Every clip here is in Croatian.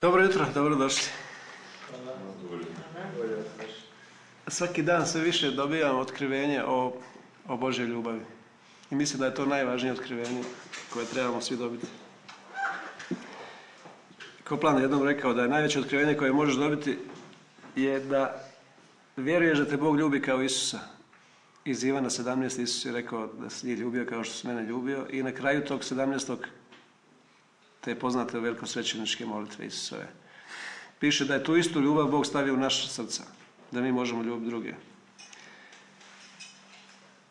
Dobro jutro, dobrodošli. Svaki dan sve više dobijam otkrivenje o, o Božoj ljubavi. I mislim da je to najvažnije otkrivenje koje trebamo svi dobiti. Koplan je jednom rekao da je najveće otkrivenje koje možeš dobiti je da vjeruješ da te Bog ljubi kao Isusa. Iz Ivana 17. Isus je rekao da si njih ljubio kao što si mene ljubio i na kraju tog 17 te poznate velikosvećeničke molitve Isusove. Piše da je tu istu ljubav Bog stavio u naša srca, da mi možemo ljubiti druge.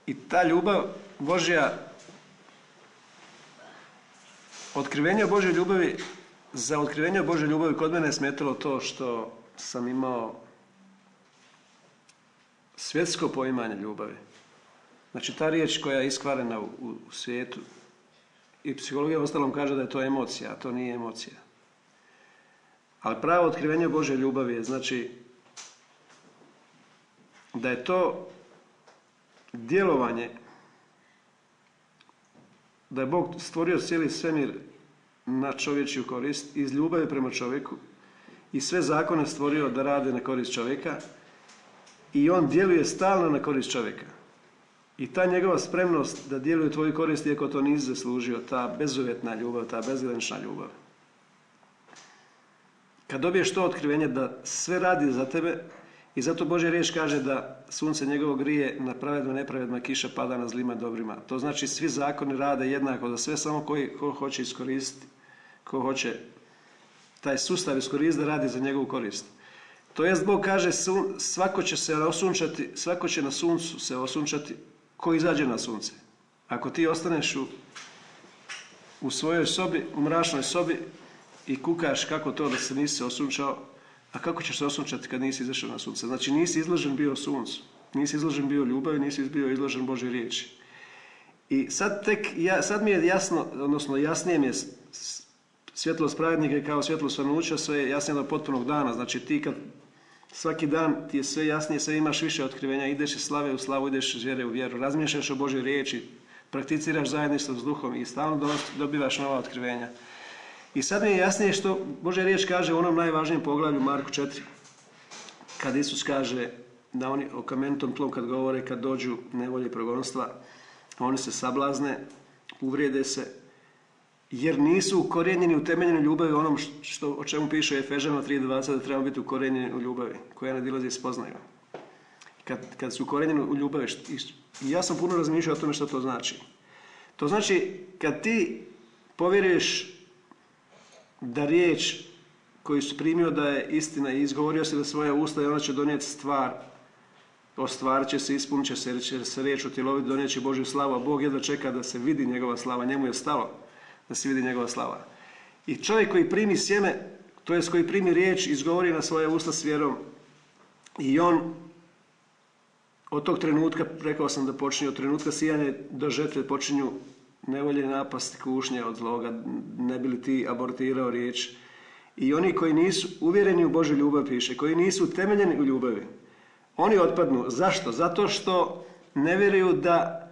I ta ljubav Božja, otkrivenje Božje ljubavi, za otkrivenje Božje ljubavi kod mene je smetalo to što sam imao svjetsko poimanje ljubavi. Znači ta riječ koja je iskvarena u, u svijetu, i psihologija ostalom kaže da je to emocija, a to nije emocija. Ali pravo otkrivenje Bože ljubavi je znači da je to djelovanje da je Bog stvorio cijeli svemir na čovječju korist iz ljubavi prema čovjeku i sve zakone stvorio da rade na korist čovjeka i on djeluje stalno na korist čovjeka. I ta njegova spremnost da djeluje tvoju korist, iako to nisi zaslužio, ta bezuvjetna ljubav, ta bezgranična ljubav. Kad dobiješ to otkrivenje da sve radi za tebe i zato Božja riječ kaže da sunce njegovo grije na pravedno nepravedno, kiša pada na zlima dobrima. To znači svi zakoni rade jednako za sve, samo koji ko hoće iskoristiti, ko hoće taj sustav iskoristiti da radi za njegovu korist. To jest Bog kaže svako će se osunčati, svako će na suncu se osunčati ko izađe na sunce. Ako ti ostaneš u, u svojoj sobi, u mračnoj sobi i kukaš kako to da se nisi osunčao, a kako ćeš se osunčati kad nisi izašao na sunce? Znači nisi izložen bio suncu, nisi izložen bio ljubavi, nisi bio izložen Božoj riječi. I sad tek, ja, sad mi je jasno, odnosno jasnije mi je svjetlost pravednika kao svjetlost svanuća, sve je jasnije do potpunog dana. Znači ti kad Svaki dan ti je sve jasnije, sve imaš više otkrivenja, ideš iz slave u slavu, ideš iz vjere u vjeru, razmišljaš o Božoj riječi, prakticiraš zajedništvo s duhom i stalno dobivaš nova otkrivenja. I sad mi je jasnije što Božja riječ kaže u onom najvažnijem poglavlju Marku 4. Kad Isus kaže da oni o kamentom tlom kad govore, kad dođu nevolje progonstva, oni se sablazne, uvrijede se, jer nisu ukorijenjeni u temeljnoj ljubavi onom što, o čemu piše Efežama 3.20 da trebamo biti ukorijenjeni u ljubavi koja ne dilazi spoznaju. Kad, kad su ukorijenjeni u ljubavi, i ja sam puno razmišljao o tome što to znači. To znači kad ti povjeruješ da riječ koju si primio da je istina i izgovorio si da svoja usta i ona će donijeti stvar, ostvarit će se, ispunit će se, jer će se riječ utjeloviti, donijet će Božju slavu, a Bog jedva čeka da se vidi njegova slava, njemu je stalo da se vidi njegova slava. I čovjek koji primi sjeme, to jest koji primi riječ, izgovori na svoje usta s vjerom i on od tog trenutka, rekao sam da počinje od trenutka sijanja do žetve počinju nevolje napasti kušnje od zloga, ne bi li ti abortirao riječ. I oni koji nisu uvjereni u Božju ljubav, piše, koji nisu utemeljeni u ljubavi, oni otpadnu. Zašto? Zato što ne vjeruju da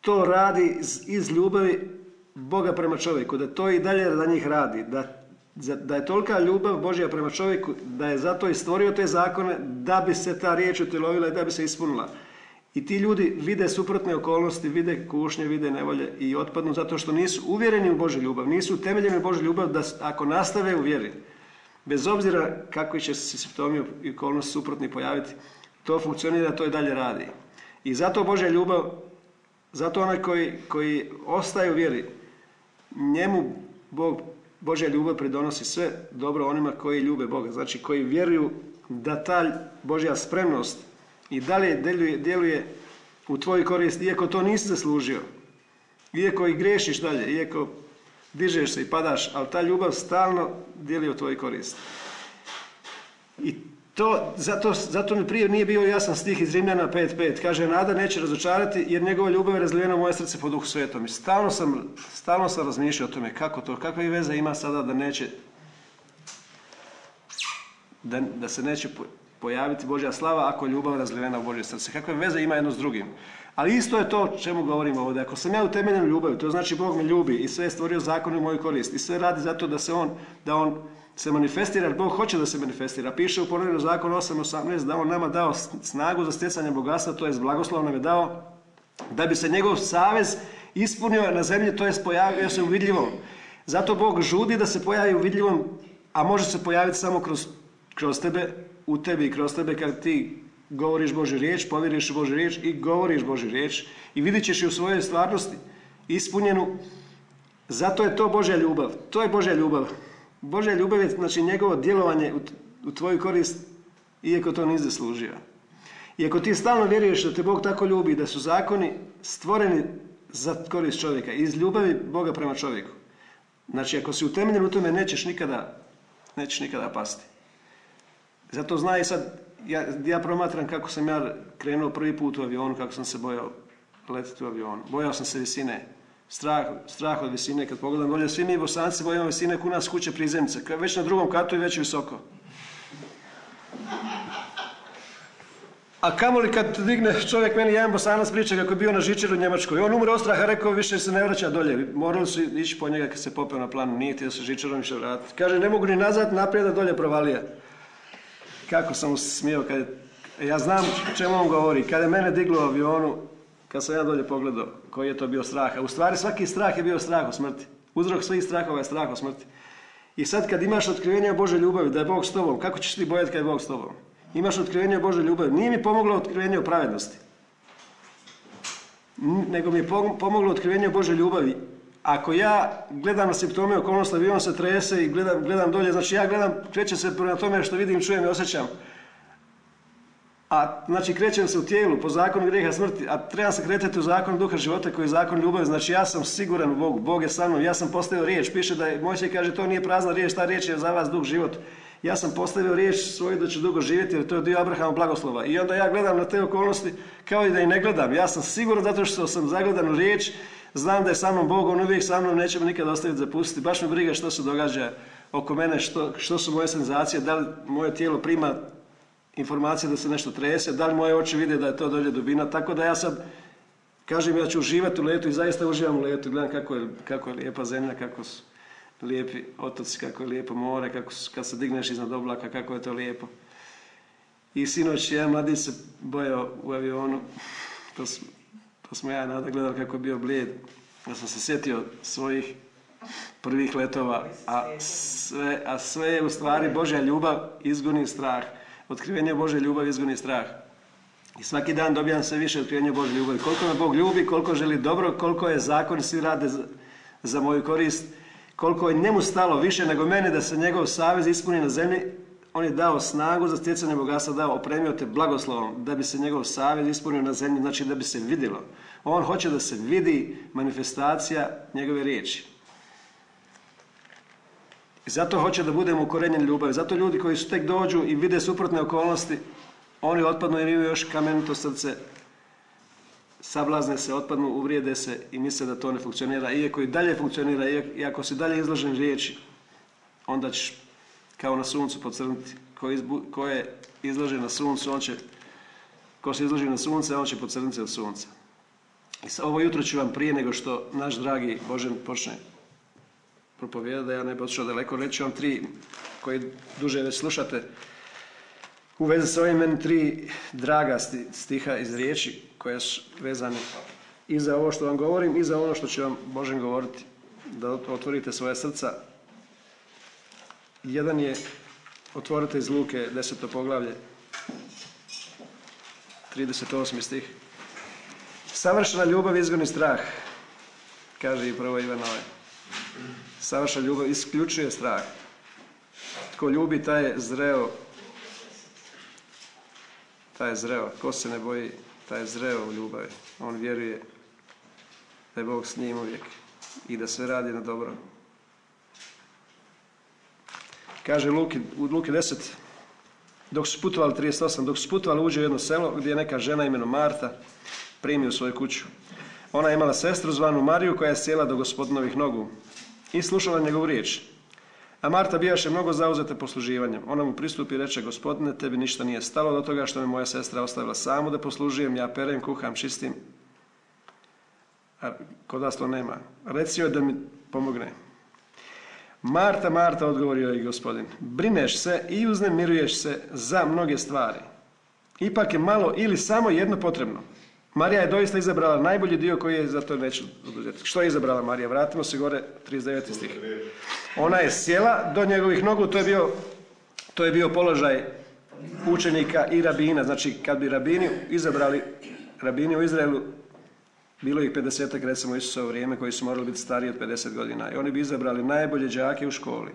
to radi iz ljubavi Boga prema čovjeku, da to i dalje za njih radi, da, da je tolika ljubav Božja prema čovjeku, da je zato i stvorio te zakone, da bi se ta riječ utjelovila i da bi se ispunila. I ti ljudi vide suprotne okolnosti, vide kušnje, vide nevolje i otpadnu zato što nisu uvjereni u Božju ljubav, nisu utemeljeni u Božju ljubav da ako nastave u vjeri, bez obzira kakvi će se simptomi i okolnosti suprotni pojaviti, to funkcionira, to i dalje radi. I zato Božja ljubav, zato onaj koji, koji ostaje u vjeri, njemu Bog, Božja ljubav pridonosi sve dobro onima koji ljube Boga, znači koji vjeruju da ta Božja spremnost i dalje djeluje, djeluje u tvoj korist, iako to nisi zaslužio, iako i grešiš dalje, iako dižeš se i padaš, ali ta ljubav stalno djeluje u tvoj korist. I to, zato, zato mi prije nije bio jasan stih iz Rimljana 5.5. Kaže, nada neće razočarati jer njegova ljubav je razlijena u moje srce po duhu svetom. I stalno sam, stalno sam razmišljao o tome kako to, kakve veze ima sada da neće da, da se neće pojaviti Božja slava ako je ljubav razlijena u Božje srce. Kakve veze ima jedno s drugim. Ali isto je to čemu govorimo ovdje. Ako sam ja utemeljen u ljubavi, to znači Bog me ljubi i sve je stvorio zakon u moju korist i sve radi zato da se on, da on se manifestira, jer Bog hoće da se manifestira. Piše u ponovljenom zakonu 8.18 da on nama dao snagu za stjecanje bogatstva, to je blagoslov nam je dao, da bi se njegov savez ispunio na zemlji, to je pojavio se u vidljivom. Zato Bog žudi da se pojavi u vidljivom, a može se pojaviti samo kroz, kroz tebe, u tebi i kroz tebe kad ti govoriš Božju riječ, povjeriš Božju riječ i govoriš Božju riječ i vidit ćeš je u svojoj stvarnosti ispunjenu. Zato je to Božja ljubav. To je Božja ljubav. Božja ljubav je znači njegovo djelovanje u, tvoju korist, iako to nisi zaslužio. I ako ti stalno vjeruješ da te Bog tako ljubi, da su zakoni stvoreni za korist čovjeka, iz ljubavi Boga prema čovjeku. Znači, ako si utemeljen u tome, nećeš nikada, nećeš nikada pasti. Zato zna i sad, ja, ja promatram kako sam ja krenuo prvi put u avionu, kako sam se bojao letiti u avionu. Bojao sam se visine, strah, strah od visine. Kad pogledam dolje, svi mi bosanci bojimo visine ku nas kuće prizemce. Već na drugom katu i već je visoko. A kamoli kad digne čovjek, meni jedan bosanac priča kako je bio na žičaru u Njemačkoj. On umre od straha, rekao više se ne vraća dolje. Morali su ići po njega kad se popeo na planu, nije htio se žičarom više vratiti. Kaže, ne mogu ni nazad, naprijed da dolje provalija. Kako sam se smio kad Ja znam čemu on govori. Kada je mene diglo u avionu, kad sam ja dolje pogledao koji je to bio strah. A u stvari svaki strah je bio strah o smrti. Uzrok svih strahova je strah o smrti. I sad kad imaš otkrivenje o Bože ljubavi, da je Bog s tobom, kako ćeš ti bojati kad je Bog s tobom? Imaš otkrivenje o Bože ljubavi. Nije mi pomoglo otkrivenje o pravednosti. Nego mi je pomoglo otkrivenje o Bože ljubavi. Ako ja gledam na simptome okolnosti, avion se trese i gledam, gledam dolje, znači ja gledam, kreće se prema tome što vidim, čujem i osjećam. A znači krećem se u tijelu po zakonu grijeha smrti, a trebam se kretati u zakonu duha života koji je zakon ljubavi. Znači ja sam siguran u Bogu, Bog je sa mnom, ja sam postavio riječ. Piše da je, Mojsije kaže to nije prazna riječ, ta riječ je za vas duh život. Ja sam postavio riječ svoju da ću dugo živjeti jer to je dio Abrahama blagoslova. I onda ja gledam na te okolnosti kao i da i ne gledam. Ja sam siguran zato što sam zagledan u riječ, znam da je sa mnom Bog, on uvijek sa mnom neće me nikad ostaviti zapustiti. Baš me briga što se događa oko mene, što, što su moje senzacije, da li moje tijelo prima informacije da se nešto trese, da li moje oči vide da je to dolje dubina, tako da ja sad kažem ja ću uživati u letu i zaista uživam u letu, gledam kako je, kako je lijepa zemlja, kako su lijepi otoci, kako je lijepo more, kako kad se digneš iznad oblaka, kako je to lijepo. I sinoć jedan mladić se bojao u avionu, to, to smo ja nada gledali kako je bio blijed, ja sam se sjetio svojih prvih letova, a sve, a sve je u stvari Božja ljubav izgoni strah. Otkrivenje Bože ljubavi izgoni strah. I svaki dan dobijam sve više otkrivenja Bože ljubavi. Koliko me Bog ljubi, koliko želi dobro, koliko je zakon svi rade za, moju korist, koliko je njemu stalo više nego mene da se njegov savez ispuni na zemlji, on je dao snagu za stjecanje bogatstva, dao, opremio te blagoslovom da bi se njegov savez ispunio na zemlji, znači da bi se vidjelo. On hoće da se vidi manifestacija njegove riječi. I zato hoće da budemo ukorenjeni ljubavi. Zato ljudi koji su tek dođu i vide suprotne okolnosti, oni otpadnu jer imaju još kamenito srce, sablazne se, otpadnu, uvrijede se i misle da to ne funkcionira. Iako i dalje funkcionira, i ako si dalje izložen riječi, onda ćeš kao na suncu pocrniti. Ko, ko je izložen na suncu, on će, ko se izloži na sunce, on će pocrniti od sunca. I ovo jutro ću vam prije nego što naš dragi Božen počne propovijeda, da ja ne bi otišao daleko, reći vam tri koji duže već slušate. U vezi s ovim meni tri draga stiha iz riječi koje su vezane i za ovo što vam govorim i za ono što će vam Božem govoriti. Da otvorite svoje srca. Jedan je otvorite iz Luke, deseto poglavlje, 38. stih. Savršena ljubav izgoni strah, kaže i prvo Ivanove. Savršena ljubav isključuje strah. Tko ljubi, taj je zreo. Taj je zreo. Ko se ne boji, taj je zreo u ljubavi. On vjeruje da je Bog s njim uvijek i da sve radi na dobro. Kaže Luki, u Luki 10, dok su putovali 38, dok su putovali uđe u jedno selo gdje je neka žena imenom Marta primi u svoju kuću. Ona je imala sestru zvanu Mariju koja je sjela do gospodinovih nogu i slušala njegovu riječ. A Marta bijaše mnogo zauzete posluživanjem. Ona mu pristupi i reče, gospodine, tebi ništa nije stalo do toga što me moja sestra ostavila samu da poslužujem, ja perem, kuham, čistim. A kod vas to nema. Reci joj da mi pomogne. Marta, Marta, odgovorio je gospodin, brineš se i uznemiruješ se za mnoge stvari. Ipak je malo ili samo jedno potrebno. Marija je doista izabrala najbolji dio koji je, zato neću oduzeti. Što je izabrala Marija? Vratimo se gore, 39. stih. Ona je sjela do njegovih nogu, to je bio, to je bio položaj učenika i rabina. Znači, kad bi rabini izabrali, rabini u Izraelu, bilo ih 50 recimo Isusovo vrijeme koji su morali biti stariji od 50 godina i oni bi izabrali najbolje đake u školi.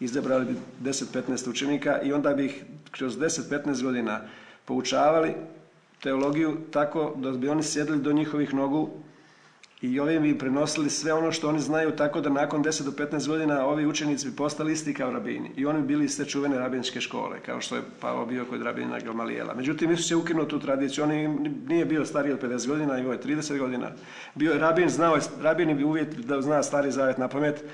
Izabrali bi 10-15 učenika i onda bi ih kroz 10-15 godina poučavali teologiju tako da bi oni sjedili do njihovih nogu i ovi bi prenosili sve ono što oni znaju tako da nakon 10 do 15 godina ovi učenici bi postali isti kao rabini i oni bi bili iz te čuvene rabinske škole kao što je Pavo bio kod rabina Gamalijela. Međutim, Isus je ukinuo tu tradiciju, on nije bio stariji od 50 godina, imao je 30 godina. Bio je rabin, znao je, rabin bi uvjet da zna stari zavjet na pamet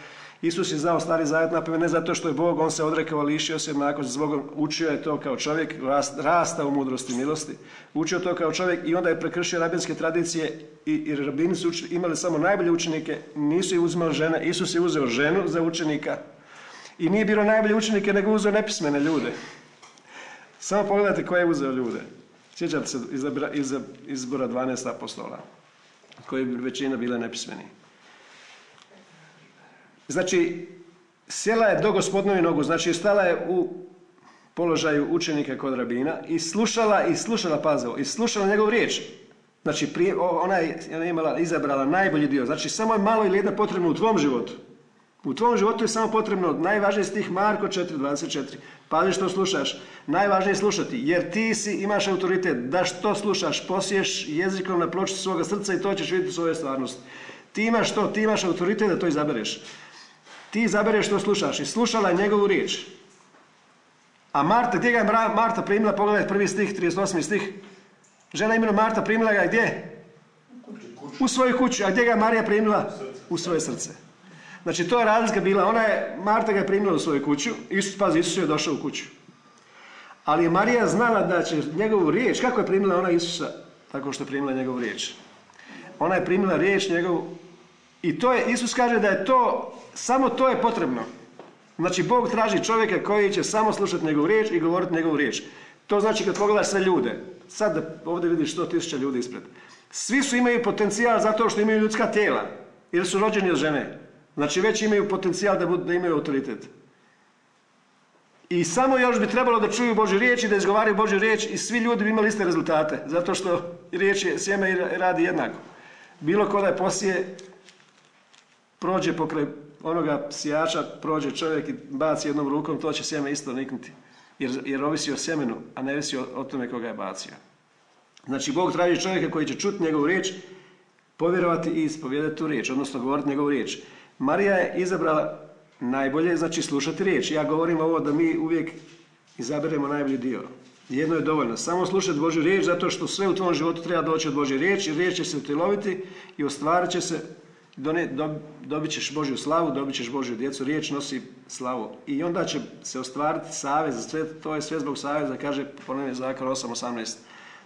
Isus je znao stari zavet napraviti ne zato što je Bog, on se odrekao, lišio se jednakosti s Bogom, učio je to kao čovjek, rasta u mudrosti milosti, učio to kao čovjek i onda je prekršio rabinske tradicije i, i rabini su imali samo najbolje učenike, nisu ih uzimali žene, Isus je uzeo ženu za učenika i nije bilo najbolje učenike nego uzeo nepismene ljude. Samo pogledajte ko je uzeo ljude. Sjećate se izbora 12 apostola, koji bi većina bile nepismeni. Znači, sjela je do gospodnovi nogu, znači stala je u položaju učenika kod rabina i slušala i slušala, pazevo, i slušala njegov riječ. Znači, prije, ona je imala, izabrala najbolji dio. Znači, samo je malo ili jedna potrebno u tvom životu. U tvom životu je samo potrebno najvažniji stih Marko 4.24. Pazi što slušaš. Najvažnije je slušati, jer ti si imaš autoritet da što slušaš, posiješ jezikom na pločicu svoga srca i to ćeš vidjeti u svojoj stvarnosti. Ti imaš to, ti imaš autoritet da to izabereš. Ti izabereš što slušaš i slušala je njegovu riječ. A Marta, gdje ga je Marta primila, pogledaj prvi stih, 38. stih. Žena imenom Marta primila ga gdje? U svoju kuću. A gdje ga je Marija primila? U svoje srce. Znači to je razlika bila. Ona je, Marta ga je primila u svoju kuću. Isus, pazi, Isus je došao u kuću. Ali je Marija znala da će njegovu riječ, kako je primila ona Isusa? Tako što je primila njegovu riječ. Ona je primila riječ njegovu i to je, Isus kaže da je to, samo to je potrebno. Znači, Bog traži čovjeka koji će samo slušati njegovu riječ i govoriti njegovu riječ. To znači kad pogledaš sve ljude, sad ovdje vidiš sto tisuća ljudi ispred, svi su imaju potencijal zato što imaju ljudska tijela, jer su rođeni od žene. Znači već imaju potencijal da, da imaju autoritet. I samo još bi trebalo da čuju Božju riječ i da izgovaraju Božju riječ i svi ljudi bi imali iste rezultate, zato što riječ je sjeme i radi jednako. Bilo ko da je posije, prođe pokraj onoga sijača, prođe čovjek i baci jednom rukom, to će sjeme isto niknuti. Jer, jer ovisi o sjemenu, a ne ovisi o, tome koga je bacio. Znači, Bog traži čovjeka koji će čuti njegovu riječ, povjerovati i ispovjedati tu riječ, odnosno govoriti njegovu riječ. Marija je izabrala najbolje, znači slušati riječ. Ja govorim ovo da mi uvijek izaberemo najbolji dio. Jedno je dovoljno. Samo slušati Božju riječ, zato što sve u tvom životu treba doći od Božje riječi, riječ će se utjeloviti i ostvarit će se dobit ćeš Božju slavu, dobit ćeš Božju djecu, riječ nosi slavu. I onda će se ostvariti savez, sve, to je sve zbog saveza, kaže ponovno zakon 8.18,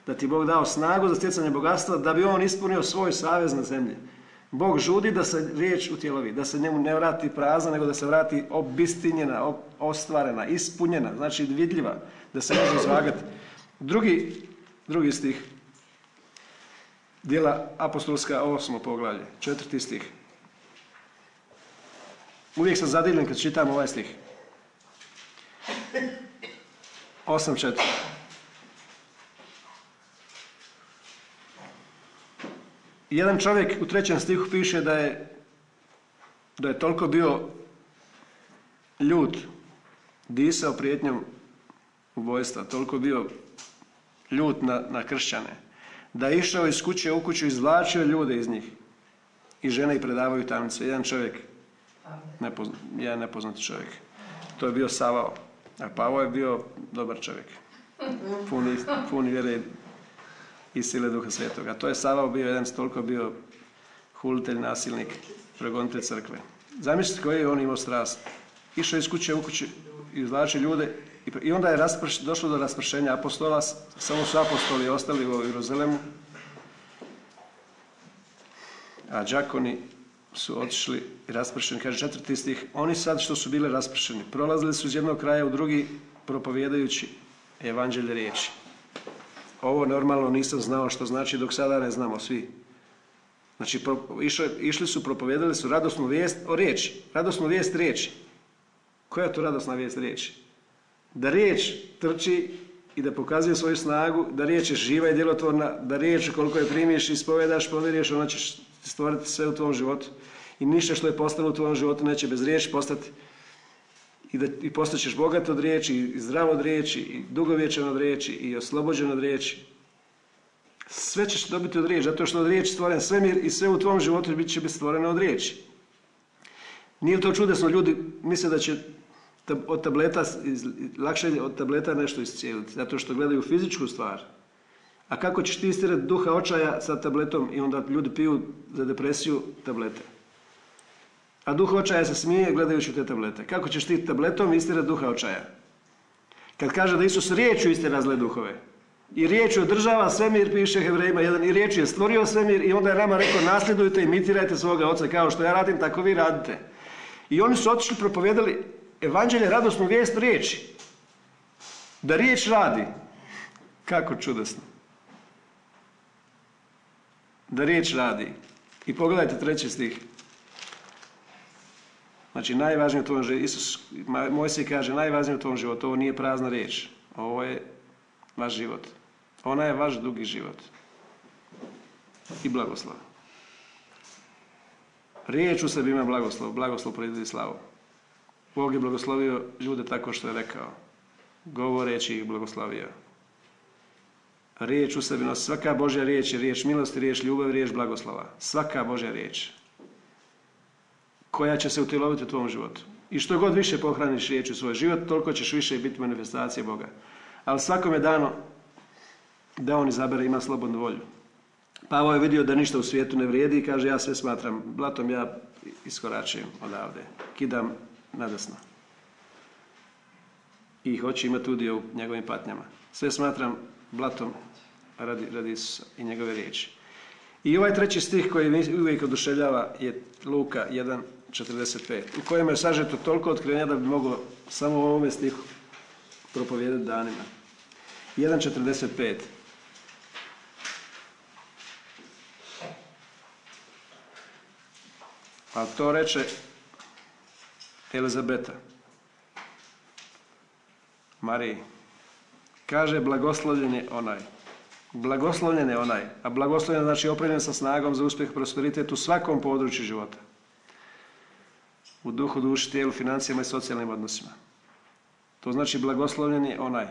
da ti Bog dao snagu za stjecanje bogatstva, da bi on ispunio svoj savez na zemlji. Bog žudi da se riječ utjelovi, da se njemu ne vrati prazna, nego da se vrati obistinjena, ostvarena, ispunjena, znači vidljiva, da se može zvagati. Drugi, drugi stih, Dijela apostolska osmo poglavlje, četvrti stih. Uvijek sam zadivljen kad čitam ovaj stih. 8.4. Jedan čovjek u trećem stihu piše da je da je toliko bio ljud, disao prijetnjom ubojstva, toliko bio ljud na, na kršćane, da je išao iz kuće u kuću, izvlačio ljude iz njih. I žene i predavaju tamnice. Jedan čovjek, nepozna, jedan nepoznati čovjek. To je bio Savao. A Pavo je bio dobar čovjek. Puni, puni vjere i sile Duha Svetoga. To je Savao bio jedan toliko bio hulitelj, nasilnik, pregonitelj crkve. Zamislite koji je on imao strast. Išao iz kuće u kuću, izvlačio ljude i onda je došlo do raspršenja apostola, samo su apostoli ostali u Jeruzalemu, a đakoni su otišli i raspršeni, kaže četvrti stih, oni sad što su bili raspršeni, prolazili su iz jednog kraja u drugi propovjedajući evanđelje riječi. Ovo normalno nisam znao što znači dok sada ne znamo svi. Znači, išli su, propovjedali su radosnu vijest o riječi. Radosnu vijest riječi. Koja je to radosna vijest riječi? Da riječ trči i da pokazuje svoju snagu, da riječ je živa i djelotvorna, da riječ koliko je primiš i ispovedaš, povjeriš, ona će stvoriti sve u tvom životu. I ništa što je postalo u tvom životu neće bez riječi postati. I, da, i postaćeš bogat od riječi, i zdrav od riječi, i dugovječan od riječi, i oslobođen od riječi. Sve ćeš dobiti od riječi, zato što od riječi stvoren svemir i sve u tvom životu bit će biti stvoreno od riječi. Nije to čudesno, ljudi misle da će od tableta, lakše od tableta nešto iscijeliti, zato što gledaju fizičku stvar. A kako ćeš ti istirati duha očaja sa tabletom i onda ljudi piju za depresiju tablete. A duh očaja se smije gledajući te tablete. Kako ćeš ti tabletom istirati duha očaja? Kad kaže da Isus riječu istira zle duhove. I riječ održava svemir, piše Hebrejima jedan, i riječ je stvorio svemir i onda je nama rekao nasljedujte, imitirajte svoga oca, kao što ja radim, tako vi radite. I oni su otišli propovijedali evanđelje, radosnu vijest riječi. Da riječ radi. Kako čudesno. Da riječ radi. I pogledajte treći stih. Znači, najvažnije u tom životu, Isus, Mojsij kaže, najvažnije u tom životu, ovo nije prazna riječ. Ovo je vaš život. Ona je vaš dugi život. I blagoslov. Riječ u sebi ima blagoslov, blagoslov proizvodi slavu. Bog je blagoslovio ljude tako što je rekao. Govoreći ih blagoslovio. Riječ u sebi nosi. Svaka Božja riječ je riječ milosti, riječ ljubavi, riječ blagoslova. Svaka Božja riječ. Koja će se utjeloviti u tvom životu. I što god više pohraniš riječ u svoj život, toliko ćeš više biti manifestacije Boga. Ali svakome dano da on izabere, ima slobodnu volju. Pavo je vidio da ništa u svijetu ne vrijedi i kaže ja sve smatram blatom, ja iskoračujem odavde. Kidam nadasno. I hoće imati udio u njegovim patnjama. Sve smatram blatom radi, radi Isusa i njegove riječi. I ovaj treći stih koji uvijek oduševljava je Luka 1.45 u kojem je sažeto toliko otkrenja da bi moglo samo u ovome stihu propovijedati danima. 1.45 A to reče Elizabeta. Mariji. Kaže blagoslovljen je onaj. Blagoslovljen je onaj. A blagoslovljen znači opremljen sa snagom za uspjeh i prosperitet u svakom području života. U duhu, duši, tijelu, financijama i socijalnim odnosima. To znači blagoslovljen je onaj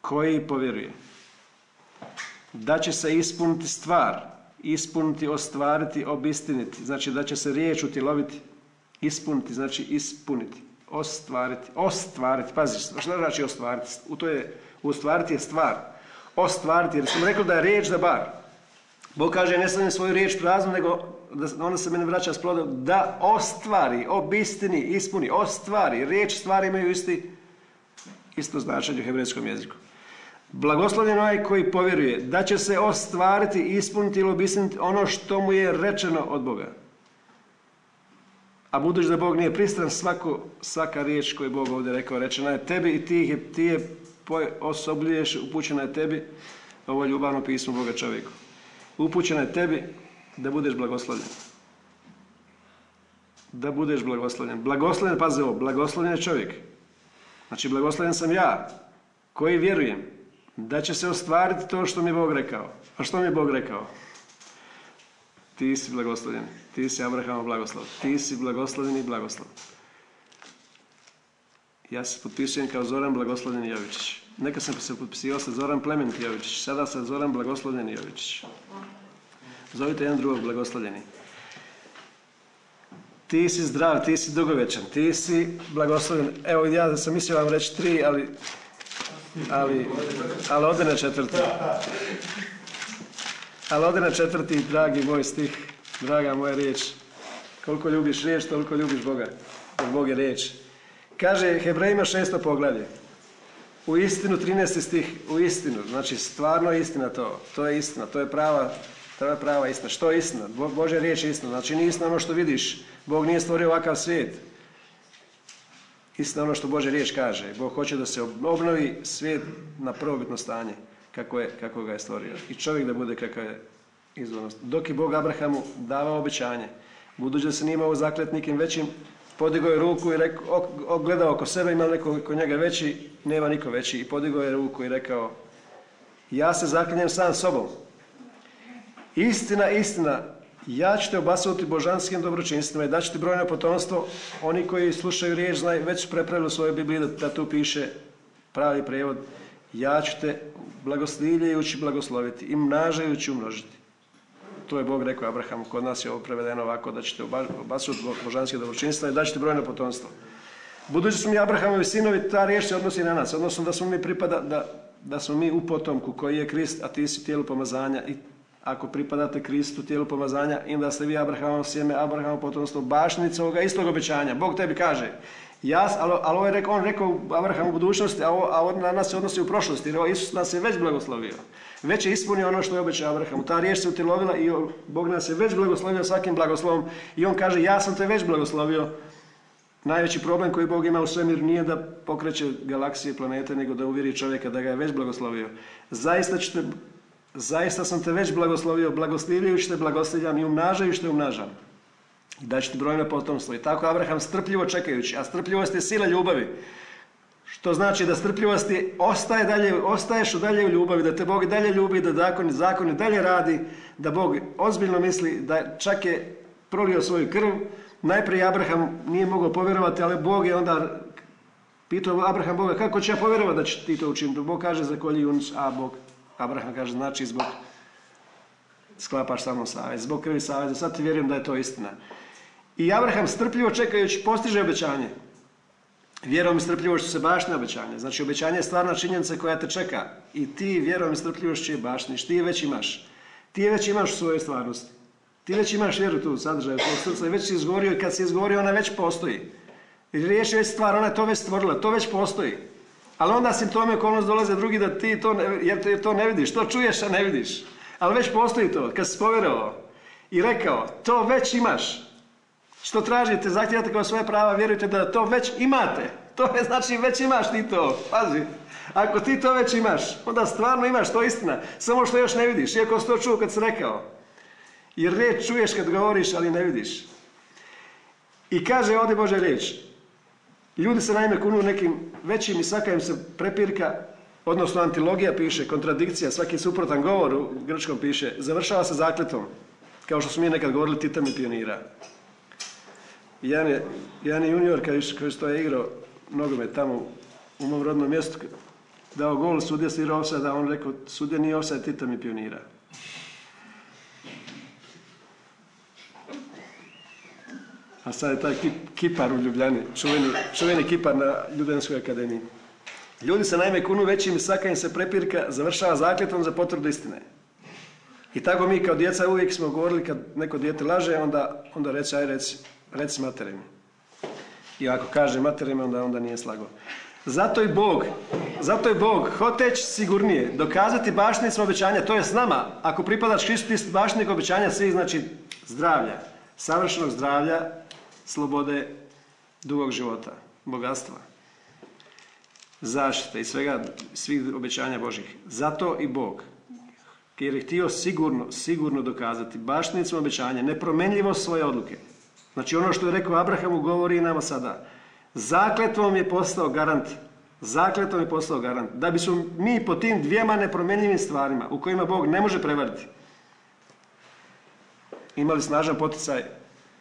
koji povjeruje da će se ispuniti stvar, ispuniti, ostvariti, obistiniti. Znači da će se riječ utjeloviti Ispuniti znači ispuniti, ostvariti, ostvariti, pazi, što znači ostvariti? U to je, ostvariti je stvar. Ostvariti, jer sam rekao da je riječ da bar. Bog kaže, ne stavim svoju riječ praznu, nego da ona se mene vraća s plodom, da ostvari, obistini, ispuni, ostvari. Riječ stvari imaju isti, isto značenje u hebrejskom jeziku. Blagoslovljen onaj koji povjeruje da će se ostvariti, ispuniti ili obistiniti ono što mu je rečeno od Boga. A budući da Bog nije pristran, svako, svaka riječ koju je Bog ovdje rekao, rečena je tebi i ti je, ti je osobljuješ, upućena je tebi, ovo je ljubavno pismo Boga čovjeku. Upućena je tebi da budeš blagoslovljen. Da budeš blagoslovljen. Blagoslovljen, pazi ovo, blagoslovljen je čovjek. Znači, blagoslovljen sam ja, koji vjerujem da će se ostvariti to što mi je Bog rekao. A što mi je Bog rekao? Ti si blagoslovljen. Ti si Abrahamov blagoslov. Ti si blagoslovljen i blagoslov. Ja se potpisujem kao Zoran blagoslovljen Jovičić. Neka sam se potpisivao sa Zoran Plement Jovičić. Sada sam Zoran blagoslovljen Jovičić. Zovite jedan drugog blagoslovljeni. Ti si zdrav, ti si dugovečan, ti si blagoslovljen. Evo ja sam mislio vam reći tri, ali ali, ali ode na četvrti. Ali ode na četvrti, dragi moj stih, draga moja riječ. Koliko ljubiš riječ, toliko ljubiš Boga. Jer Bog je riječ. Kaže Hebrejima šesto poglavlje. U istinu 13. stih, u istinu, znači stvarno istina to. To je istina, to je prava To je prava istina. Što je istina? Bože riječ je istina. Znači nije istina ono što vidiš. Bog nije stvorio ovakav svijet. Istina ono što Bože riječ kaže. Bog hoće da se obnovi svijet na prvobitno stanje kako, je, kako ga je stvorio. I čovjek da bude kakav je izvornost. Dok je Bog Abrahamu davao obećanje, budući da se nije imao zaklet nikim većim, podigao je ruku i rekao, gledao oko sebe, ima neko oko njega veći, nema niko veći. I podigao je ruku i rekao, ja se zaklinjem sam sobom. Istina, istina, ja ću te obasuti božanskim dobročinstvima i daću ti brojno potomstvo. Oni koji slušaju riječ znaju, već prepravili u svojoj Bibliji da, da tu piše pravi prijevod. Ja ću te blagoslivljajući blagosloviti i mnažajući umnožiti. To je Bog rekao Abrahamu, kod nas je ovo prevedeno ovako da ćete obasuti božanske dobročinstva i da ćete brojno potomstvo. Budući su mi Abrahamovi sinovi, ta riječ se odnosi na nas, odnosno da smo mi pripada, da, da smo mi u potomku koji je Krist, a ti si tijelu pomazanja i ako pripadate Kristu, tijelu pomazanja, i da ste vi Abrahamov sjeme, Abrahamov potomstvo, bašnica ovoga istog obećanja. Bog tebi kaže, ja, ali, ali ovo je rekao, on rekao Abraham u budućnosti, a, a na nas se odnosi u prošlosti, jer Isus nas je već blagoslovio. Već je ispunio ono što je obećao Abrahamu. Ta riječ se utilovila i Bog nas je već blagoslovio svakim blagoslovom. I on kaže, ja sam te već blagoslovio. Najveći problem koji Bog ima u svemiru nije da pokreće galaksije, planete, nego da uvjeri čovjeka da ga je već blagoslovio. Zaista ćete zaista sam te već blagoslovio, blagoslivljujući te blagoslovljam i umnažajući te umnažam. I da ću ti brojno potomstvo. I tako Abraham strpljivo čekajući, a strpljivost je sila ljubavi. Što znači da strpljivost je, ostaje dalje, ostaješ u dalje u ljubavi, da te Bog dalje ljubi, da zakoni, zakoni dalje radi, da Bog ozbiljno misli, da čak je prolio svoju krv. Najprije Abraham nije mogao povjerovati, ali Bog je onda pitao Abraham Boga, kako će ja povjerovati da će ti to učiniti? Bog kaže za kolji a Bog Abraham kaže, znači zbog sklapaš samo savez, zbog krvi saveza, sad ti vjerujem da je to istina. I Abraham strpljivo čekajući postiže obećanje. Vjerom i strpljivošću se bašne obećanje. Znači obećanje je stvarna činjenica koja te čeka. I ti vjerom i strpljivošću je bašniš. Ti je već imaš. Ti je već imaš u svojoj stvarnosti. Ti već imaš vjeru tu u sadržaju svog srca i već si izgovorio i kad si izgovorio ona već postoji. Jer riječ je stvar, ona je to već stvorila, to već postoji. Ali onda simptome okolnost dolaze drugi da ti to, ne, jer to ne vidiš, to čuješ, a ne vidiš. Ali već postoji to, kad si povjerovao i rekao, to već imaš. Što tražite, zahtijevate kao svoje prava, vjerujte da to već imate. To je znači već imaš ti to. Pazi, ako ti to već imaš, onda stvarno imaš, to istina. Samo što još ne vidiš, iako si to čuo kad si rekao. Jer riječ čuješ kad govoriš, ali ne vidiš. I kaže ovdje Bože riječ, Ljudi se naime kunu nekim većim i svaka im se prepirka, odnosno antilogija piše, kontradikcija, svaki suprotan govor u grčkom piše, završava se zakletom, kao što smo mi nekad govorili Tita mi pionira. Jedan je, je junior koji je igrao nogomet tamo u mom rodnom mjestu, dao gol, sudija svirao offside, on rekao, sudija nije offside, Tita mi pionira. a sad je taj kipar u Ljubljani, čuveni, kipar na Ljubljanskoj akademiji. Ljudi se naime kunu većim i svaka im se prepirka završava zakljetom za potvrdu istine. I tako mi kao djeca uvijek smo govorili kad neko dijete laže, onda, onda reci, aj reci, reci materimi. I ako kaže materimi, onda, onda nije slago. Zato i Bog, zato je Bog, hoteć sigurnije, dokazati bašnicima obećanja, to je s nama. Ako pripadaš Kristu, ti obećanja svih, znači zdravlja, savršenog zdravlja, slobode, dugog života, bogatstva, zaštite i svega, svih obećanja Božih. Zato i Bog, jer je htio sigurno, sigurno dokazati bašnicom obećanja, nepromenljivo svoje odluke. Znači ono što je rekao Abrahamu govori i nama sada. Zakletvom je postao garant. Zakletvom je postao garant. Da bi su mi po tim dvijema nepromenljivim stvarima u kojima Bog ne može prevariti imali snažan poticaj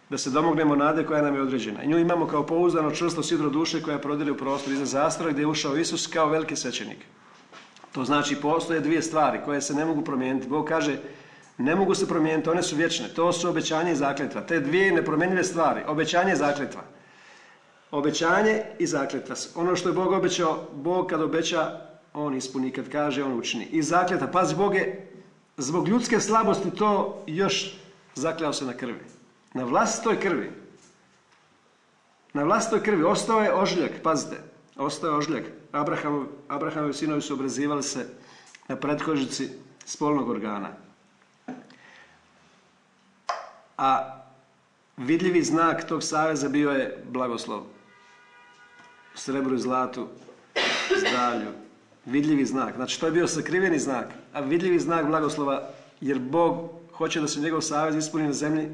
da se domognemo nade koja nam je određena. I nju imamo kao pouzdano čvrsto sidro duše koja prodire u prostor iza zastora gdje je ušao Isus kao veliki svećenik. To znači postoje dvije stvari koje se ne mogu promijeniti. Bog kaže ne mogu se promijeniti, one su vječne. To su obećanje i zakletva. Te dvije nepromjenjive stvari, obećanje i zakletva. Obećanje i zakletva. Ono što je Bog obećao, Bog kad obeća, on ispuni, kad kaže, on učini. I zakletva. Pazi, Bog je zbog ljudske slabosti to još zakljao se na krvi. Na vlastitoj krvi. Na vlastitoj krvi. Ostao je ožljak, pazite. Ostao je ožljak. Abraham, Abrahamovi sinovi su obrazivali se na pretkožici spolnog organa. A vidljivi znak tog saveza bio je blagoslov. Srebru i zlatu, zdravlju. Vidljivi znak. Znači to je bio sakriveni znak. A vidljivi znak blagoslova jer Bog hoće da se njegov savez ispuni na zemlji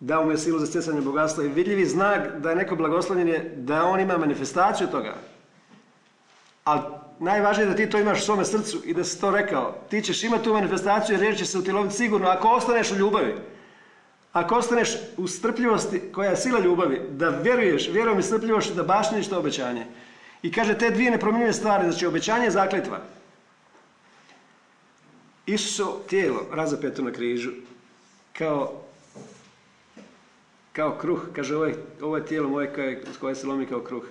dao mu je silu za stjecanje bogatstva i vidljivi znak da je neko blagoslovljen je da on ima manifestaciju toga. Ali najvažnije je da ti to imaš u svome srcu i da si to rekao. Ti ćeš imati tu manifestaciju jer će se utjeloviti sigurno ako ostaneš u ljubavi. Ako ostaneš u strpljivosti koja je sila ljubavi, da vjeruješ, vjerujem i strpljivošću da bašniš to obećanje. I kaže te dvije nepromjenjive stvari, znači obećanje i zakletva. Isuso tijelo razapeto na križu kao kao kruh, kaže ovo je, ovo je tijelo moje koje, koje se lomi kao kruh.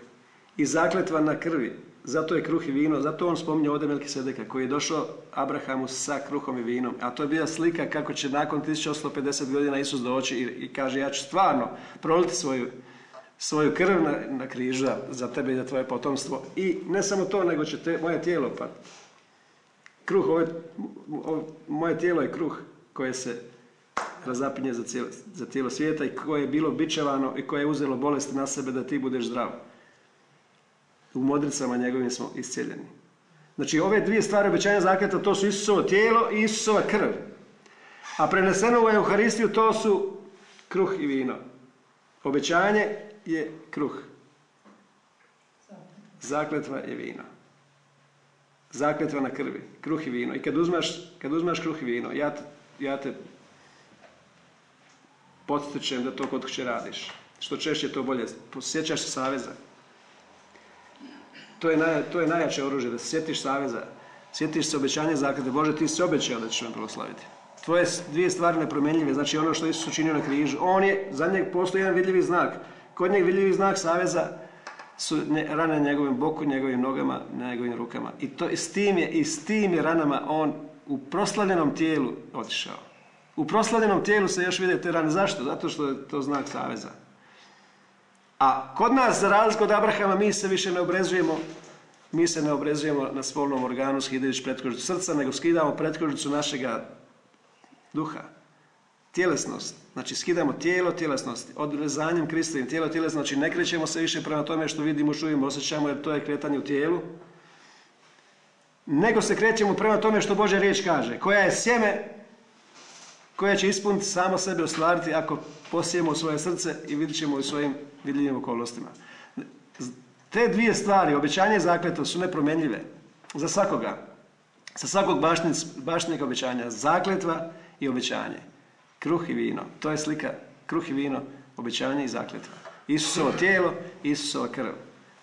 I zakletva na krvi, zato je kruh i vino, zato on spominje ovdje Melkisedeka koji je došao Abrahamu sa kruhom i vinom. A to je bila slika kako će nakon 1850 godina Isus doći i, kaže ja ću stvarno proliti svoju, svoju krv na, na križa za tebe i za tvoje potomstvo. I ne samo to, nego će te, moje tijelo, pa kruh, ovo, ovo, moje tijelo je kruh koje se razapinje za cijelo, za cijelo svijeta i koje je bilo bičevano i koje je uzelo bolesti na sebe da ti budeš zdrav. U modricama njegovim smo iscijeljeni. Znači ove dvije stvari obećanja zakljeta to su Isusovo tijelo i Isusova krv. A preneseno u Euharistiju to su kruh i vino. Obećanje je kruh. Zakletva je vino. Zakletva na krvi, kruh i vino. I kad uzmaš, kad uzmaš kruh i vino, ja te, ja te potičem da to kod kuće radiš. Što češće to bolje. Sjećaš se saveza. To je, naj, to je najjače oružje, da se sjetiš saveza. Sjetiš se obećanja zaklade. Bože, ti si obećao da ćeš me blagosloviti. Tvoje dvije stvari nepromjenljive. Znači ono što Isus učinio na križu. On je, za njeg postoji jedan vidljivi znak. Kod njeg vidljivi znak saveza su ne, rane na njegovim boku, njegovim nogama, na njegovim rukama. I, to, s tim je, I s tim je ranama on u proslavljenom tijelu otišao. U proslavljenom tijelu se još vide te rane. Zašto? Zato što je to znak saveza. A kod nas, za razliku od Abrahama, mi se više ne obrezujemo mi se ne obrezujemo na spolnom organu skidajući pretkožicu srca, nego skidamo pretkožicu našega duha. Tjelesnost. Znači skidamo tijelo tjelesnosti. Odrezanjem Kristovim tijelo tjelesnosti. Znači ne krećemo se više prema tome što vidimo, čujemo, osjećamo, jer to je kretanje u tijelu. Nego se krećemo prema tome što Božja riječ kaže. Koja je sjeme koja će ispuniti samo sebe ostvariti ako posijemo u svoje srce i vidit ćemo u svojim vidljivim okolnostima. Te dvije stvari, obećanje i zakletva, su nepromjenljive za svakoga. Za svakog bašnika obećanja. Zakletva i obećanje. Kruh i vino. To je slika. Kruh i vino, obećanje i zakletva. Isusovo tijelo, Isusova krv.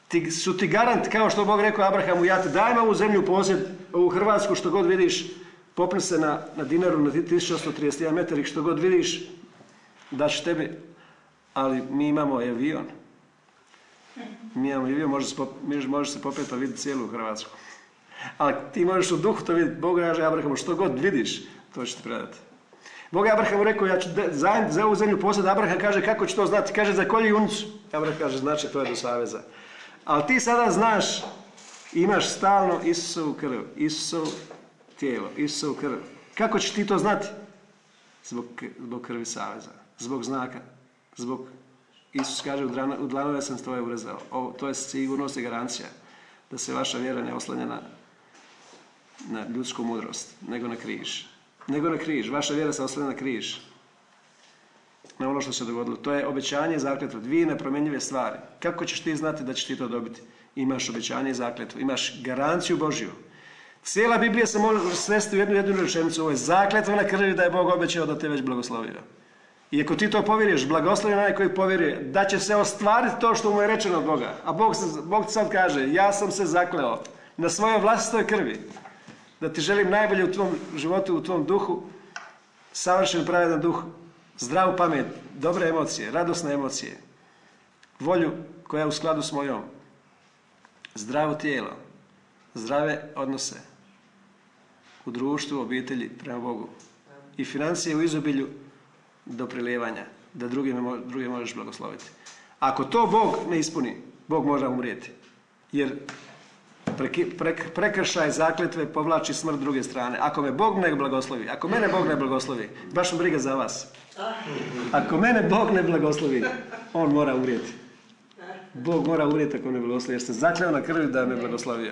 Ti, su ti garant, kao što Bog rekao Abrahamu, ja te dajem ovu zemlju posjed, ovu Hrvatsku, što god vidiš, popni se na, na dinaru na 1831 metar i što god vidiš, da će tebi, ali mi imamo avion. Mi imamo avion, može se, može se popeti pa vidjeti cijelu Hrvatsku. Ali ti možeš u duhu to vidjeti. Bog kaže Abrahamu, što god vidiš, to će ti predati. Bog je Abrahamu rekao, ja ću za, za ovu zemlju posjed. Abraham kaže, kako će to znati? Kaže, za kolju junicu? Abraham kaže, znači, to je do saveza. Ali ti sada znaš, imaš stalno Isusovu krv, Isusovu tijelo, Isusovu krv. Kako ćeš ti to znati? Zbog, zbog krvi saveza, zbog znaka, zbog Isus kaže, u dlanove sam tvoje urezao. Ovo, to je sigurnost i garancija da se vaša vjera ne oslanja na, na ljudsku mudrost, nego na križ. Nego na križ. Vaša vjera se oslanja na križ. Na ono što se dogodilo. To je obećanje i zakletvo. Dvije nepromjenjive stvari. Kako ćeš ti znati da ćeš ti to dobiti? Imaš obećanje i zakletvo. Imaš garanciju Božju. Cijela Biblija se može svesti u jednu jednu rečenicu. Ovo je zakletva na krvi da je Bog obećao da te već blagoslovio. I ako ti to povjeriš, blagoslovi onaj koji povjeruje, da će se ostvariti to što mu je rečeno od Boga. A Bog, se, Bog sad kaže, ja sam se zakleo na svojoj vlastitoj krvi, da ti želim najbolje u tvom životu, u tvom duhu, savršen pravedan duh, zdravu pamet, dobre emocije, radosne emocije, volju koja je u skladu s mojom, zdravo tijelo, zdrave odnose u društvu, obitelji, prema Bogu i financije u izobilju do prilijevanja, da druge, druge možeš blagosloviti. Ako to Bog ne ispuni, Bog mora umrijeti. Jer prekršaj zakletve povlači smrt druge strane. Ako me Bog ne blagoslovi, ako mene Bog ne blagoslovi, baš me briga za vas. Ako mene Bog ne blagoslovi, on mora umrijeti. Bog mora umrijeti ako ne blagoslovi, jer se zakleo na krvi da me blagoslovio.